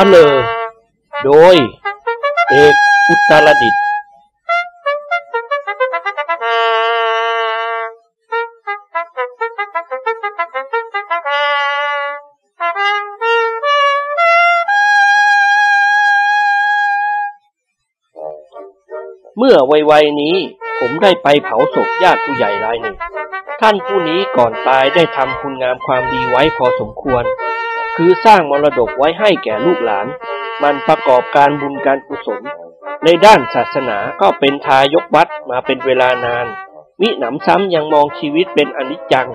ะเลอโดย เอกอุตรดิตถ์เมื่อวัยๆนี้ผมได้ไปเผาศพญาติผู้ใหญ่รายหนึ่ง ท่านผู้นี้ก่อนตายได้ทำคุณงามความดีไว้พอสมควร คือสร้างมรดกไว้ให้แก่ลูกหลาน มันประกอบการบุญการกุศล ในด้านศาสนาก็เป็นทายกวัดมาเป็นเวลานาน มิหนำซ้ำยังมองชีวิตเป็นอนิจจัง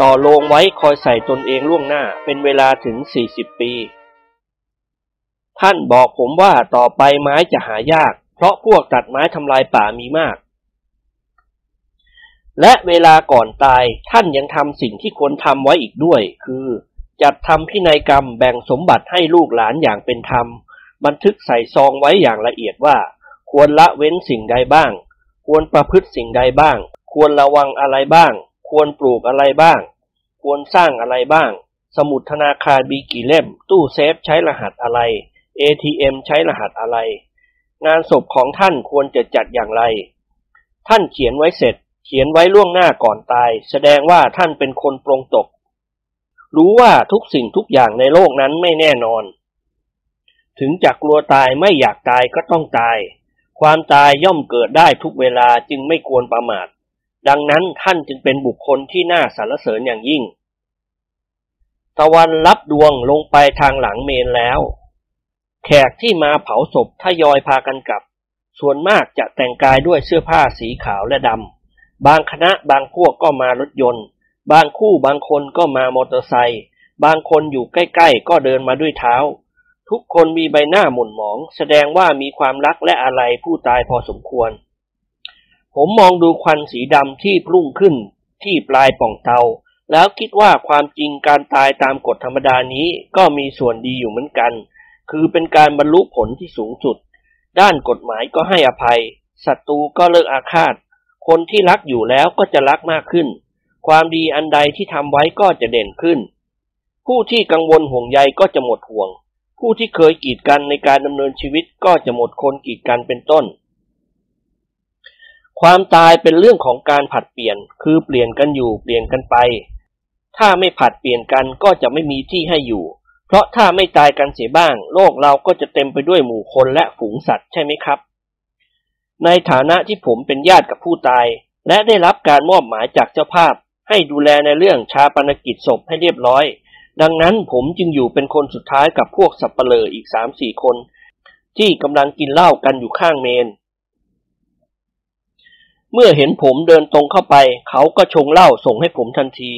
ต่อโลงไว้คอยใส่ตนเองล่วงหน้าเป็นเวลาถึง 40 ปี ท่านบอกผมว่าต่อไปไม้จะหายาก เพราะพวกตัดไม้ทำลายป่ามีมากและเวลาก่อนตายท่านยังทำสิ่งที่ควรทำไว้อีกด้วย คือ จัดทำพินัยกรรมแบ่งสมบัติให้ลูกหลานอย่างเป็นธรรม บันทึกใส่ซองไว้อย่างละเอียดว่า ควรละเว้นสิ่งใดบ้าง ควรประพฤติสิ่งใดบ้าง ควรระวังอะไรบ้าง ควรปลูกอะไรบ้าง ควรสร้างอะไรบ้าง สมุดธนาคารมีกี่เล่ม ตู้เซฟใช้รหัสอะไร ATM ใช้รหัสอะไร งานศพของท่านควรจะจัดอย่างไร ท่านเขียนไว้เสร็จ เขียนไว้ล่วงหน้าก่อนตาย แสดงว่าท่านเป็นคนปรงตก รู้ว่าทุกสิ่งทุกอย่างในโลกนั้นไม่แน่นอน ถึงจะกลัวตายไม่อยากตายก็ต้องตาย ความตายย่อมเกิดได้ทุกเวลาจึงไม่ควรประมาท ดังนั้นท่านจึงเป็นบุคคลที่น่าสรรเสริญอย่างยิ่ง ตะวันรับดวงลงไปทางหลังเมนแล้ว แขกที่มาเผาศพทยอยพากันกลับ ส่วนมากจะแต่งกายด้วยเสื้อผ้าสีขาวและดำบางคณะบางพวกก็มารถยนต์ บางคู่บางคนก็มามอเตอร์ไซค์บางคนอยู่ใกล้ๆ ก็เดินมาด้วยเท้า ทุกคนมีใบหน้าหม่นหมอง แสดงว่ามีความรักและอะไรผู้ตายพอสมควร ผมมองดูควันสีดำที่พุ่งขึ้นที่ปลายป่องเตา แล้วคิดว่าความจริงการตายตามกฎธรรมดานี้ก็มีส่วนดีอยู่เหมือนกัน คือเป็นการบรรลุผลที่สูงสุด ด้านกฎหมายก็ให้อภัยศัตรูก็เลิกอาฆาต คนที่รักอยู่แล้วก็จะรักมากขึ้น ความดีอันใดที่ทำไว้ก็จะเด่นขึ้น ผู้ที่กังวลห่วงใยก็จะหมดห่วง ผู้ที่เคยกีดกันในการดำเนินชีวิตก็จะหมดคนกีดกันเป็นต้น ความตายเป็นเรื่องของการผัดเปลี่ยน คือเปลี่ยนกันอยู่เปลี่ยนกันไป ถ้าไม่ผัดเปลี่ยนกันก็จะไม่มีที่ให้อยู่ เพราะถ้าไม่ตายกันเสียบ้าง โลกเราก็จะเต็มไปด้วยหมู่คนและฝูงสัตว์ใช่ไหมครับ ในฐานะที่ผมเป็นญาติกับผู้ตาย และได้รับการมอบหมายจากเจ้าภาพ ให้ดูแลในเรื่องชาปนกิจศพให้เรียบร้อย ดังนั้นผมจึงอยู่เป็นคนสุดท้ายกับพวกสับเปลออีกสามสี่คน ที่กำลังกินเหล้ากันอยู่ข้างเมน เมื่อเห็นผมเดินตรงเข้าไป เขาก็ชงเหล้าส่งให้ผมทันที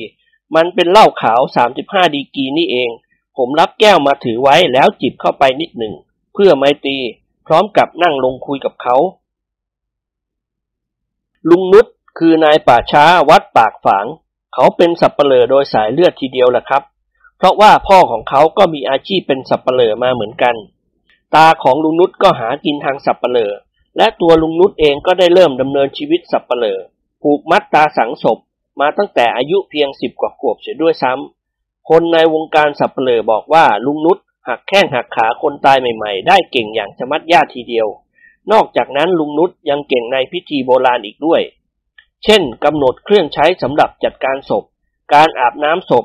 มันเป็นเหล้าขาว 35 ดีกรีนี่เอง ผมรับแก้วมาถือไว้แล้วจิบเข้าไปนิดหนึ่ง เพื่อไมตรีพร้อมกับนั่งลงคุยกับเขาลุงนุช คือนายป่าช้าวัดปากฝาง เขาเป็นสับเปลอโดยสายเลือดทีเดียวแหละครับ เพราะว่าพ่อของเขาก็มีอาชีพเป็นสับเปลอมาเหมือนกัน ตาของลุงนุชก็หากินทางสับเปลอและตัวลุงนุชเองก็ได้เริ่มดำเนินชีวิตสับเปลอผูกมัดตาสังศพมาตั้งแต่อายุเพียงสิบกว่าขวบเสียด้วยซ้ำ คนในวงการสับเปลอบอกว่าลุงนุชหักแข้งหักขาคนตายใหม่ๆ ได้เก่งอย่างชะมัดญาติทีเดียว นอกจากนั้นลุงนุชยังเก่งในพิธีโบราณอีกด้วย เช่นกำหนดเครื่องใช้สำหรับจัดการศพ การอาบน้ำศพ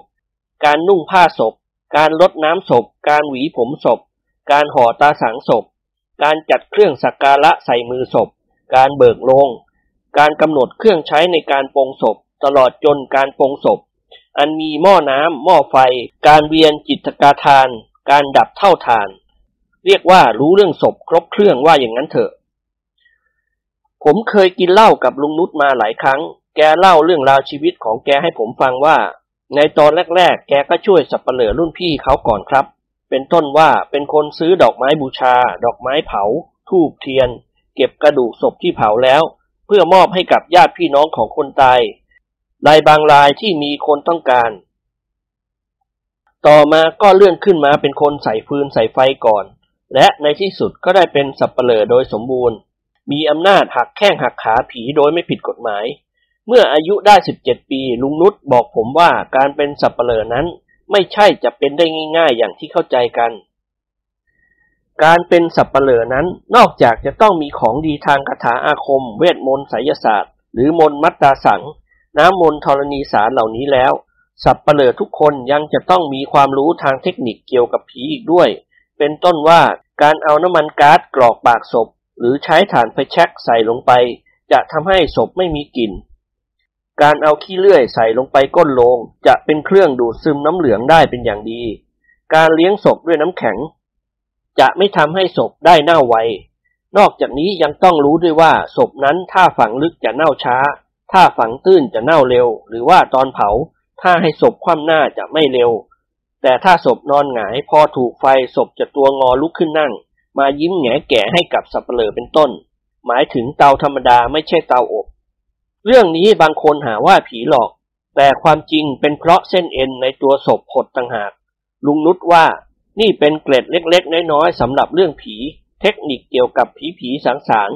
การนุ่งผ้าศพ การลดน้ำศพ การหวีผมศพ การห่อตาสังศพ การจัดเครื่องสักการะใส่มือศพ การเบิกโลง การกำหนดเครื่องใช้ในการปรงศพ ตลอดจนการปรงศพ อันมีหม้อน้ำหม้อไฟ การเวียนจิตกาทาน การดับเท่าทาน เรียกว่ารู้เรื่องศพครบเครื่องว่าอย่างนั้นเถอะ ผมเคยกินเหล้ากับลุงนุชมาหลายครั้ง แกเล่าเรื่องราวชีวิตของแกให้ผมฟังว่า ในตอนแรก ๆ แกก็ช่วยสับเปลือรุ่นพี่เขาก่อนครับ เป็นต้นว่าเป็นคนซื้อดอกไม้บูชา ดอกไม้เผา ทูบเทียน เก็บกระดูกศพที่เผาแล้ว เพื่อมอบให้กับญาติพี่น้องของคนตายรายบางรายที่มีคนต้องการ ต่อมาก็เลื่อนขึ้นมาเป็นคนใส่ฟืนใส่ไฟก่อน และในที่สุดก็ได้เป็นสับเปลือโดยสมบูรณ์ มีอำนาจหักแข้งหักขาผีโดยไม่ผิดกฎหมาย เมื่ออายุได้17ปี ลุงนุชบอกผมว่าการเป็นสับเปลอนั้น ไม่ใช่จะเป็นได้ง่าย ๆ อย่างที่เข้าใจกัน การเป็นสับเหร่อนั้นนอกจากจะต้องมีของดีทางคาถาอาคม เวทมนต์ไสยศาสตร์ หรือมนต์มัตตาสัง น้ำมนต์ธรณีสารเหล่านี้แล้ว สับเหร่อทุกคนยังจะต้องมีความรู้ทางเทคนิคเกี่ยวกับผีอีกด้วย เป็นต้นว่าการเอาน้ำมันก๊าซกรอกปากศพ หรือใช้ถ่านไฟแช็กใส่ลงไป จะทำให้ศพไม่มีกลิ่น การเอาขี้เลื่อยใส่ลงไปก้นโลง จะเป็นเครื่องดูดซึมน้ำเหลืองได้เป็นอย่างดี การเลี้ยงศพด้วยน้ำแข็ง จะไม่ทำให้ศพได้เน่าไว นอกจากนี้ยังต้องรู้ด้วยว่าศพนั้นถ้าฝังลึกจะเน่าช้า ถ้าฝังตื้นจะเน่าเร็ว หรือว่าตอนเผา ถ้าให้ศพคว่ำหน้าจะไม่เร็ว แต่ถ้าศพนอนหงายพอถูกไฟศพจะตัวงอลุกขึ้นนั่ง มายิ้มแง่แก่ให้กับสับเปลือเป็นต้น หมายถึงเตาธรรมดาไม่ใช่เตาอบ เรื่องนี้บางคนหาว่าผีหลอก แต่ความจริงเป็นเพราะเส้นเอ็นในตัวศพหดต่างหาก ลุงนุชว่านี่เป็นเกร็ดเล็กๆ น้อยๆสำหรับเรื่องผี เทคนิคเกี่ยวกับผีผีสางสาง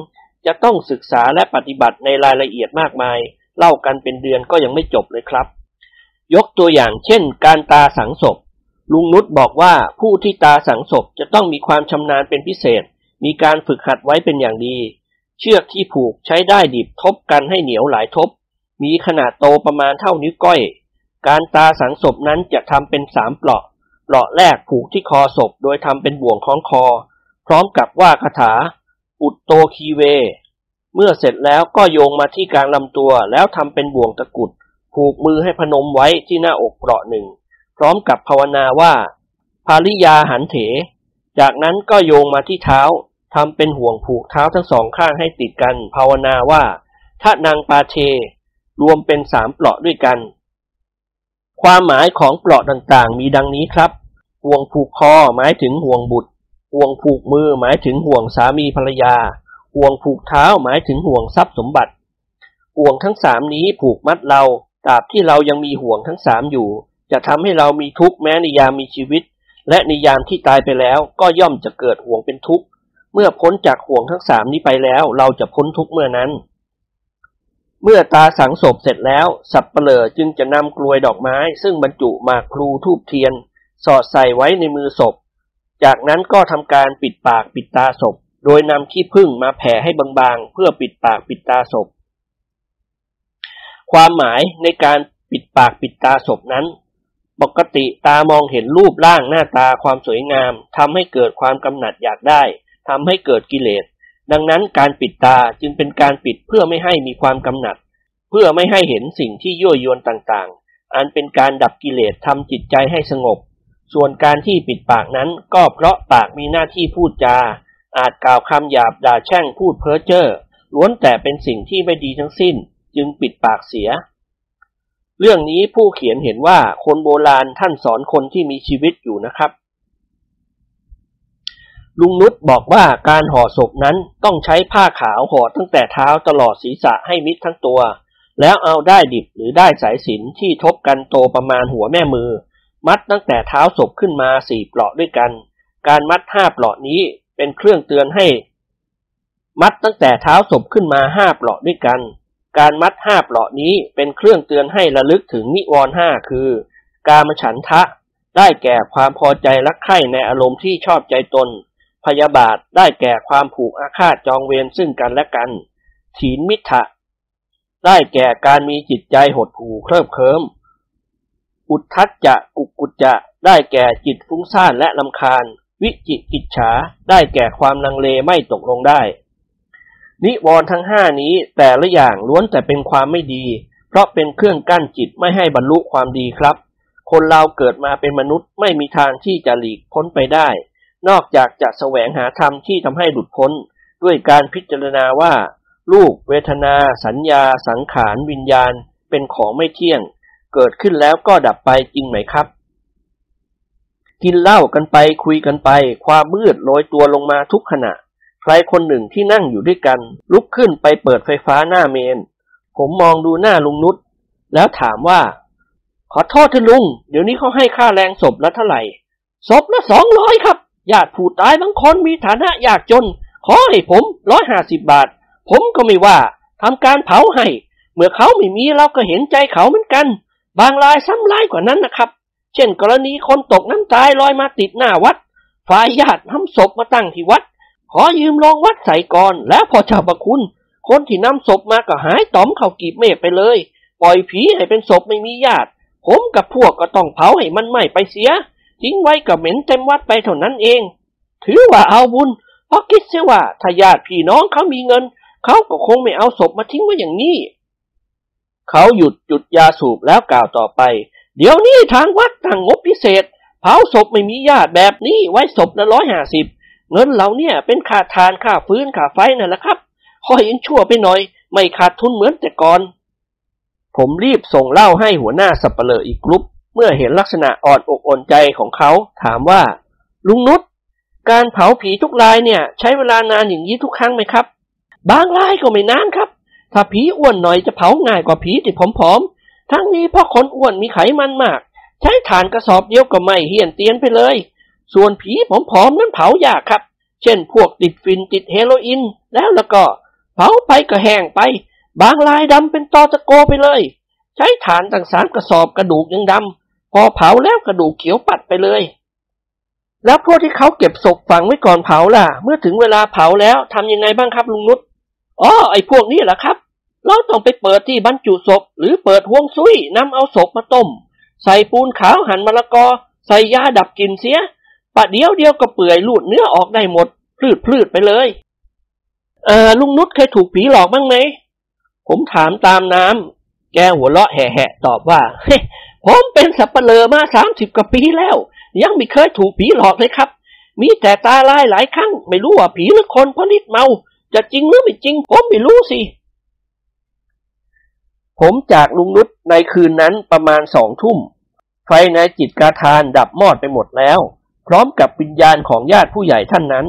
จะต้องศึกษาและปฏิบัติในรายละเอียดมากมาย เล่ากันเป็นเดือนก็ยังไม่จบเลยครับ ยกตัวอย่างเช่น การตาสังศพ ลุงนุชบอกว่าผู้ที่ตาสังศพจะต้องมีความชำนาญเป็นพิเศษ มีการฝึกหัดไว้เป็นอย่างดี เชือกที่ผูกใช้ได้ดิบทบกันให้เหนียวหลายทบ มีขนาดโตประมาณเท่านิ้วก้อย การตาสังศพนั้นจะทำเป็นสามเปลาะเปลาะแรกผูกที่คอศพโดยทำเป็นบ่วงคล้องคอ พร้อมกับว่าคาถา อุตโตคีเว เมื่อเสร็จแล้วก็โยงมาที่กลางลำตัวแล้วทำเป็นบ่วงตะกุด ผูกมือให้พนมไว้ที่หน้าอกเปราะหนึ่ง พร้อมกับภาวนาว่า ภาริยาหันเถ จากนั้นก็โยงมาที่เท้าทำเป็นห่วงผูกเท้าทั้งสองข้างให้ติดกัน ภาวนาว่าถ้านางปาเทรวมเป็นสามเปราะด้วยกัน ความหมายของเปราะต่างๆ มีดังนี้ครับ ห่วงผูกคอหมายถึงห่วงบุตร ห่วงผูกมือหมายถึงห่วงสามีภรรยา ห่วงผูกเท้าหมายถึงห่วงทรัพย์สมบัติ ห่วงทั้งสามนี้ผูกมัดเราตราบที่เรายังมีห่วงทั้งสามอยู่ จะทำให้เรามีทุกข์แม้ในยามมีชีวิต และในยามที่ตายไปแล้วก็ย่อมจะเกิดห่วงเป็นทุกข์ เมื่อพ้นจากห่วงทั้งสามนี้ไปแล้ว เราจะพ้นทุกข์เมื่อนั้น เมื่อตาสังศพเสร็จแล้ว สับเปลอจึงจะนำกลวยดอกไม้ ซึ่งบรรจุหมากพลูทูบเทียน สอดใส่ไว้ในมือศพ จากนั้นก็ทำการปิดปากปิดตาศพ โดยนำขี้ผึ้งมาแผ่ให้บางๆเพื่อปิดปากปิดตาศพ ความหมายในการปิดปากปิดตาศพนั้น ปกติตามองเห็นรูปร่างหน้าตาความสวยงามทำให้เกิดความกำหนัดอยากได้ทำให้เกิดกิเลส ดังนั้นการปิดตาจึงเป็นการปิดเพื่อไม่ให้มีความกำหนัด เพื่อไม่ให้เห็นสิ่งที่ยั่วยวนต่างๆ อันเป็นการดับกิเลสทำจิตใจให้สงบ ส่วนการที่ปิดปากนั้นก็เพราะปากมีหน้าที่พูดจา อาจกล่าวคำหยาบด่าแช่งพูดเพ้อเจ้อล้วนแต่เป็นสิ่งที่ไม่ดีทั้งสิ้น จึงปิดปากเสีย เรื่องนี้ผู้เขียนเห็นว่าคนโบราณท่านสอนคนที่มีชีวิตอยู่นะครับ ลุงนุชบอกว่าการห่อศพนั้นต้องใช้ผ้าขาวห่อตั้งแต่เท้าตลอดศีรษะให้มิดทั้งตัว แล้วเอาได้ดิบหรือได้สายสินที่ทบกันโตประมาณหัวแม่มือ มัดตั้งแต่เท้าศพขึ้นมาสี่เปลาะด้วยกัน การมัดห้าเปลาะนี้เป็นเครื่องเตือนให้ มัดตั้งแต่เท้าศพขึ้นมาห้าเปลาะด้วยกัน การมัดห้าเปลาะนี้เป็นเครื่องเตือนให้ระลึกถึงนิวรณ์ห้าคือ กามฉันทะ ได้แก่ความพอใจรักใคร่ในอารมณ์ที่ชอบใจตน พยาบาทได้แก่ความผูกอาฆาตจองเวรซึ่งกันและกัน ถีนมิทะได้แก่การมีจิตใจหดหู่เคลิบเคิมอุทธัจจะกุกกุจจะได้แก่จิตฟุ้งซ่านและลำคาญ วิจิกิจฉาได้แก่ความลังเลไม่ตกลงได้ นิวรณ์ทั้งห้านี้แต่ละอย่างล้วนแต่เป็นความไม่ดี เพราะเป็นเครื่องกั้นจิตไม่ให้บรรลุความดีครับ คนเราเกิดมาเป็นมนุษย์ไม่มีทางที่จะหลีกพ้นไปได้ นอกจากจะแสวงหาธรรมที่ทำให้หลุดพ้น ด้วยการพิจารณาว่า รูป เวทนา สัญญา สังขาร วิญญาณ เป็นของไม่เที่ยง เกิดขึ้นแล้วก็ดับไปจริงไหมครับ กินเหล้ากันไปคุยกันไป ความมืดโรยตัวลงมาทุกขณะ รคนหนึ่งที่นั่งอยู่ด้วยกัน ลุกขึ้นไปเปิดไฟฟ้าหน้าเมน ผมมองดูหน้าลุงนุชแล้วถามว่า ขอโทษเถอะลุง เดี๋ยวนี้เขาให้ค่าแรงศพละเท่าไหร่ศพละสองร้อยครับญาติผู้ตายบางคนมีฐานะยากจน ขอให้ผมร้อยห้าสิบบาท ผมก็ไม่ว่าทำการเผาให้ เมื่อเขาไม่มีเราก็เห็นใจเขาเหมือนกัน บางรายซ้ำร้ายกว่านั้นนะครับ เช่น กรณีคนตกน้ำตายลอยมาติดหน้าวัดฝ่ายญาตินำศพมาตั้งที่วัด ขอยืมลองวัดใส่ก่อน แล้วพอเจ้าประคุณ คนที่นำศพมาก็หายต๋อมเข้ากีบเมฆไปเลย ปล่อยผีให้เป็นศพไม่มีญาติ ผมกับพวกก็ต้องเผาให้มันไหม้ไปเสีย ทิ้งไว้ก็เหม็นเต็มวัดไปเท่านั้นเอง ถือว่าเอาบุญ เพราะคิดเสียว่าถ้าญาติพี่น้องเขามีเงิน เขาก็คงไม่เอาศพมาทิ้งไว้อย่างนี้ เขาหยุดจุดยาสูบแล้วกล่าวต่อไป เดี๋ยวนี้ทางวัดตั้งงบพิเศษ เผาศพไม่มีญาติแบบนี้ไว้ศพละร้อยห้าสิบ เงินเราเนี่ยเป็นค่าทานค่าฟื้นค่าไฟนั่นแหละครับคอยยังชั่วไปหน่อย ไม่ขาดทุนเหมือนแต่ก่อน ผมรีบส่งเล่าให้หัวหน้าสับเปลออีกกรุ๊ปเมื่อเห็นลักษณะอ่อนอกอ่อนใจของเขา ถามว่า ลุงนุชการเผาผีทุกรายเนี่ย ใช้เวลานานอย่างนี้ทุกครั้งไหมครับ บางรายก็ไม่นานครับ ถ้าผีอ้วนหน่อยจะเผาง่ายกว่าผีที่ผอมๆทั้งนี้เพราะคนอ้วนมีไขมันมาก ใช้ฐานกระสอบเดียวก็ไม่เหี่ยนเตียนไปเลย ส่วนผีผอมๆนั้นเผายากครับ เช่นพวกติดฟินติดเฮโรอีนแล้วแล้วก็เผาไปก็แห้งไป บางรายดำเป็นตอตะโกไปเลย ใช้ฐานต่างสามกระสอบกระดูกยังดำพอเผาแล้วกระดูกเขียวปัดไปเลย แล้วพวกที่เขาเก็บศพฝังไว้ก่อนเผาล่ะ เมื่อถึงเวลาเผาแล้วทำยังไงบ้างครับลุงนุชอ๋อไอ้พวกนี้แหละครับ เราต้องไปเปิดที่บรรจุศพ หรือเปิดห่วงซุยนำเอาศพมาต้ม ใส่ปูนขาวหั่นมะละกอ ใส่ยาดับกลิ่นเสีย ปะเดียวเดียวก็เปื่อยลูดเนื้อออกได้หมดพลืดพลืดไปเลย เออลุงนุชเคยถูกผีหลอกบ้างไหม ผมถามตามน้ำ แกหัวเราะแห่ๆตอบว่า เฮ้ผมเป็นสับเปลอมาสามสิบกว่าปีแล้ว ยังไม่เคยถูกผีหลอกเลยครับ มีแต่ตาลายหลายครั้ง ไม่รู้ว่าผีหรือคนเพราะนิดเมา จะจริงหรือไม่จริง ผมไม่รู้สิ ผมจากลุงนุชในคืนนั้นประมาณสองทุ่ม ไฟในจิตกาทานดับมอดไปหมดแล้ว พร้อมกับวิญญาณของญาติผู้ใหญ่ท่านนั้น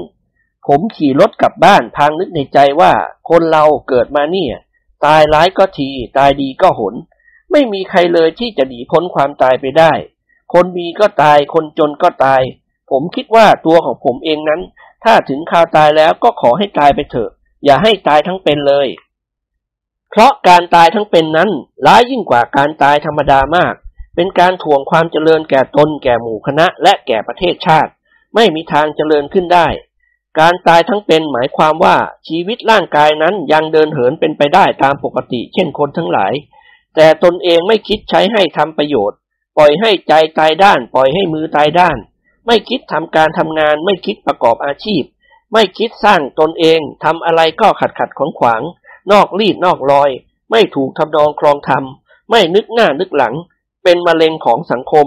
ผมขี่รถกลับบ้านทางนึกในใจว่า คนเราเกิดมาเนี่ย ตายร้ายก็ที ตายดีก็หน ไม่มีใครเลยที่จะหนีพ้นความตายไปได้ คนมีก็ตาย คนจนก็ตาย ผมคิดว่าตัวของผมเองนั้น ถ้าถึงคราวตายแล้วก็ขอให้ตายไปเถอะ อย่าให้ตายทั้งเป็นเลย เพราะการตายทั้งเป็นนั้นร้ายยิ่งกว่าการตายธรรมดามาก เป็นการถ่วงความเจริญแก่ตนแก่หมู่คณะและแก่ประเทศชาติ ไม่มีทางเจริญขึ้นได้ การตายทั้งเป็นหมายความว่าชีวิตร่างกายนั้นยังเดินเหินเป็นไปได้ตามปกติ เช่นคนทั้งหลาย แต่ตนเองไม่คิดใช้ให้ทำประโยชน์ ปล่อยให้ใจตายด้าน ปล่อยให้มือตายด้าน ไม่คิดทำการทำงาน ไม่คิดประกอบอาชีพ ไม่คิดสร้างตนเองทำอะไรก็ขัดขัดขวางขวางนอกรีดนอกรอย ไม่ถูกทำนองครองธรรม ไม่นึกหน้านึกหลัง เป็นมะเร็งของสังคม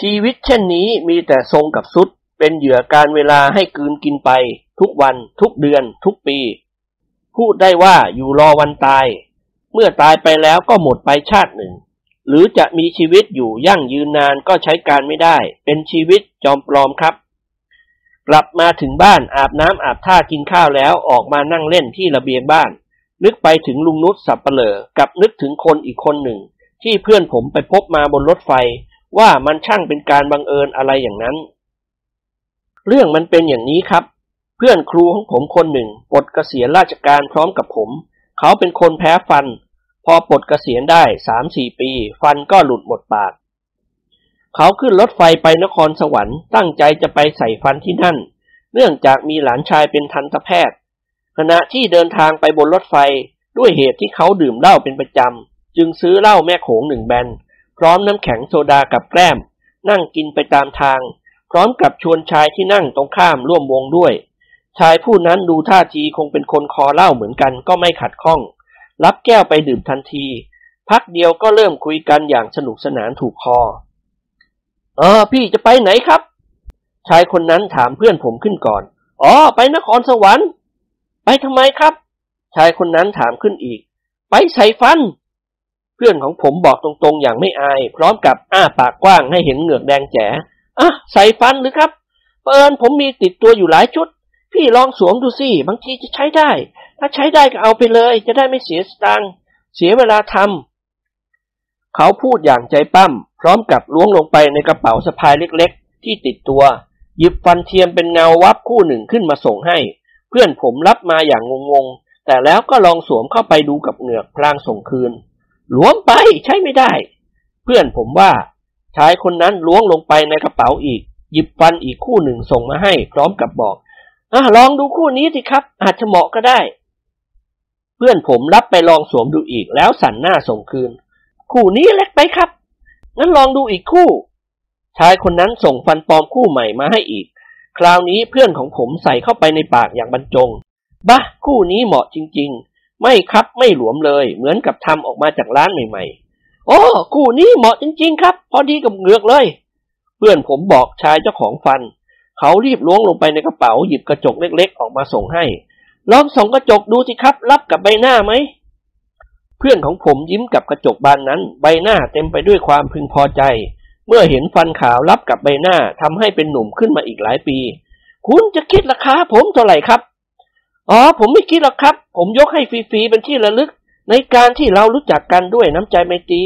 ชีวิตเช่นนี้มีแต่ทรงกับสุด เป็นเหยื่อการเวลาให้กืนกินไป ทุกวันทุกเดือน ทุกปี พูดได้ว่าอยู่รอวันตาย เมื่อตายไปแล้วก็หมดไปชาติหนึ่ง หรือจะมีชีวิตอยู่ยั่งยืนนานก็ใช้การไม่ได้ เป็นชีวิตจอมปลอมครับกลับมาถึงบ้านอาบน้ำอาบท่ากินข้าวแล้วออกมานั่งเล่นที่ระเบียงบ้าน นึกไปถึงลุงนุชสับเปลอกับนึกถึงคนอีกคนหนึ่ง ที่เพื่อนผมไปพบมาบนรถไฟ ว่ามันช่างเป็นการบังเอิญอะไรอย่างนั้น เรื่องมันเป็นอย่างนี้ครับ เพื่อนครูของผมคนหนึ่งปลดเกษียณราชการพร้อมกับผม เขาเป็นคนแพ้ฟัน พอปลดเกษียณได้สามสี่ปี ฟันก็หลุดหมดปาก เขาขึ้นรถไฟไปนครสวรรค์ตั้งใจจะไปใส่ฟันที่นั่น เนื่องจากมีหลานชายเป็นทันตแพทย์ ขณะที่เดินทางไปบนรถไฟด้วยเหตุที่เขาดื่มเหล้าเป็นประจำ จึงซื้อเหล้าแม่โขงหนึ่งแบน พร้อมน้ำแข็งโซดากับแกล้ม นั่งกินไปตามทาง พร้อมกับชวนชายที่นั่งตรงข้ามร่วมวงด้วย ชายผู้นั้นดูท่าทีคงเป็นคนคอเหล้าเหมือนกันก็ไม่ขัดข้อง รับแก้วไปดื่มทันที พักเดียวก็เริ่มคุยกันอย่างสนุกสนานถูกคอ เออ พี่จะไปไหนครับ ชายคนนั้นถามเพื่อนผมขึ้นก่อน อ๋อ ไปนครสวรรค์ ไปทำไมครับ ชายคนนั้นถามขึ้นอีก ไปใส่ฟัน พื่อนของผมบอกตรงๆ อย่างไม่อาย พร้อมกับอ้าปากกว้างให้เห็นเหงือกแดงแจ๋อะใส่ฟันหรือครับเปิญผมมีติดตัวอยู่หลายชุด พี่ลองสวมดูสิบางทีจะใช้ได้ ถ้าใช้ได้ก็เอาไปเลย จะได้ไม่เสียสตางค์เสียเวลาทำเขาพูดอย่างใจปั้ม พร้อมกับล้วงลงไปในกระเป๋าสะพายเล็กๆ ที่ติดตัว หยิบฟันเทียมเป็นเงาวับคู่หนึ่งขึ้นมาส่งให้ เพื่อนผมรับมาอย่างงงๆ แต่แล้วก็ลองสวมเข้าไปดูกับเหงือกพลางส่งคืน หลวมไปใช้ไม่ได้ เพื่อนผมว่าชายคนนั้นล้วงลงไปในกระเป๋าอีก หยิบฟันอีกคู่หนึ่งส่งมาให้ พร้อมกับบอกอลองดูคู่นี้สิครับ อาจจะเหมาะก็ได้ เพื่อนผมรับไปลองสวมดูอีกแล้วสั่นหน้าส่งคืน คู่นี้เล็กไปครับ งั้นลองดูอีกคู่ ชายคนนั้นส่งฟันปลอมคู่ใหม่มาให้อีก คราวนี้เพื่อนของผมใส่เข้าไปในปากอย่างบรรจงบ้าคู่นี้เหมาะจริง ๆ ไม่ครับไม่หลวมเลย เหมือนกับทำออกมาจากร้านใหม่ๆ โอ้คู่นี้เหมาะจริง ๆ ครับ พอดีกับเหงือกเลย เพื่อนผมบอกชายเจ้าของฟัน เขารีบล้วงลงไปในกระเป๋าหยิบกระจกเล็ก ๆ ออกมาส่งให้ ลองส่องกระจกดูสิครับ รับกับใบหน้าไหม เพื่อนของผมยิ้มกับกระจกบานนั้น ใบหน้าเต็มไปด้วยความพึงพอใจ เมื่อเห็นฟันขาวรับกับใบหน้าทำให้เป็นหนุ่มขึ้นมาอีกหลายปี คุณจะคิดราคาผมเท่าไหร่ครับ อ๋อ ผมไม่คิดหรอกครับ ผมยกให้ฟรีๆเป็นที่ระลึก ในการที่เรารู้จักกันด้วยน้ำใจไมตรี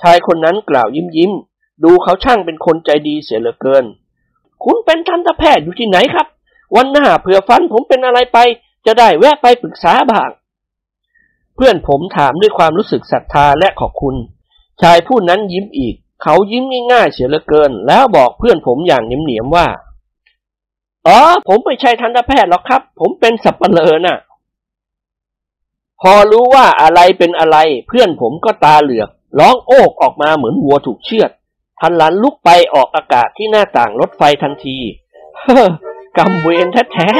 ชายคนนั้นกล่าวยิ้มยิ้ม ดูเขาช่างเป็นคนใจดีเสียเหลือเกิน คุณเป็นทันตแพทย์อยู่ที่ไหนครับ วันหน้าเผื่อฟันผมเป็นอะไรไป จะได้แวะไปปรึกษาบ้าง เพื่อนผมถามด้วยความรู้สึกศรัทธาและขอบคุณ ชายผู้นั้นยิ้มอีก เขายิ้มง่ายๆเสียเหลือเกิน แล้วบอกเพื่อนผมอย่างเหนียมๆว่า อ๋อผมไม่ใช่ทันตแพทย์หรอกครับ ผมเป็นสับเปลอนะ่ะ พอรู้ว่าอะไรเป็นอะไร เพื่อนผมก็ตาเหลือก ร้องโอกออกมาเหมือนวัวถูกเชือด ทันหลันลุกไปออกอากาศที่หน้าต่างรถไฟทันที เฮ้อกำเวรแท้ๆ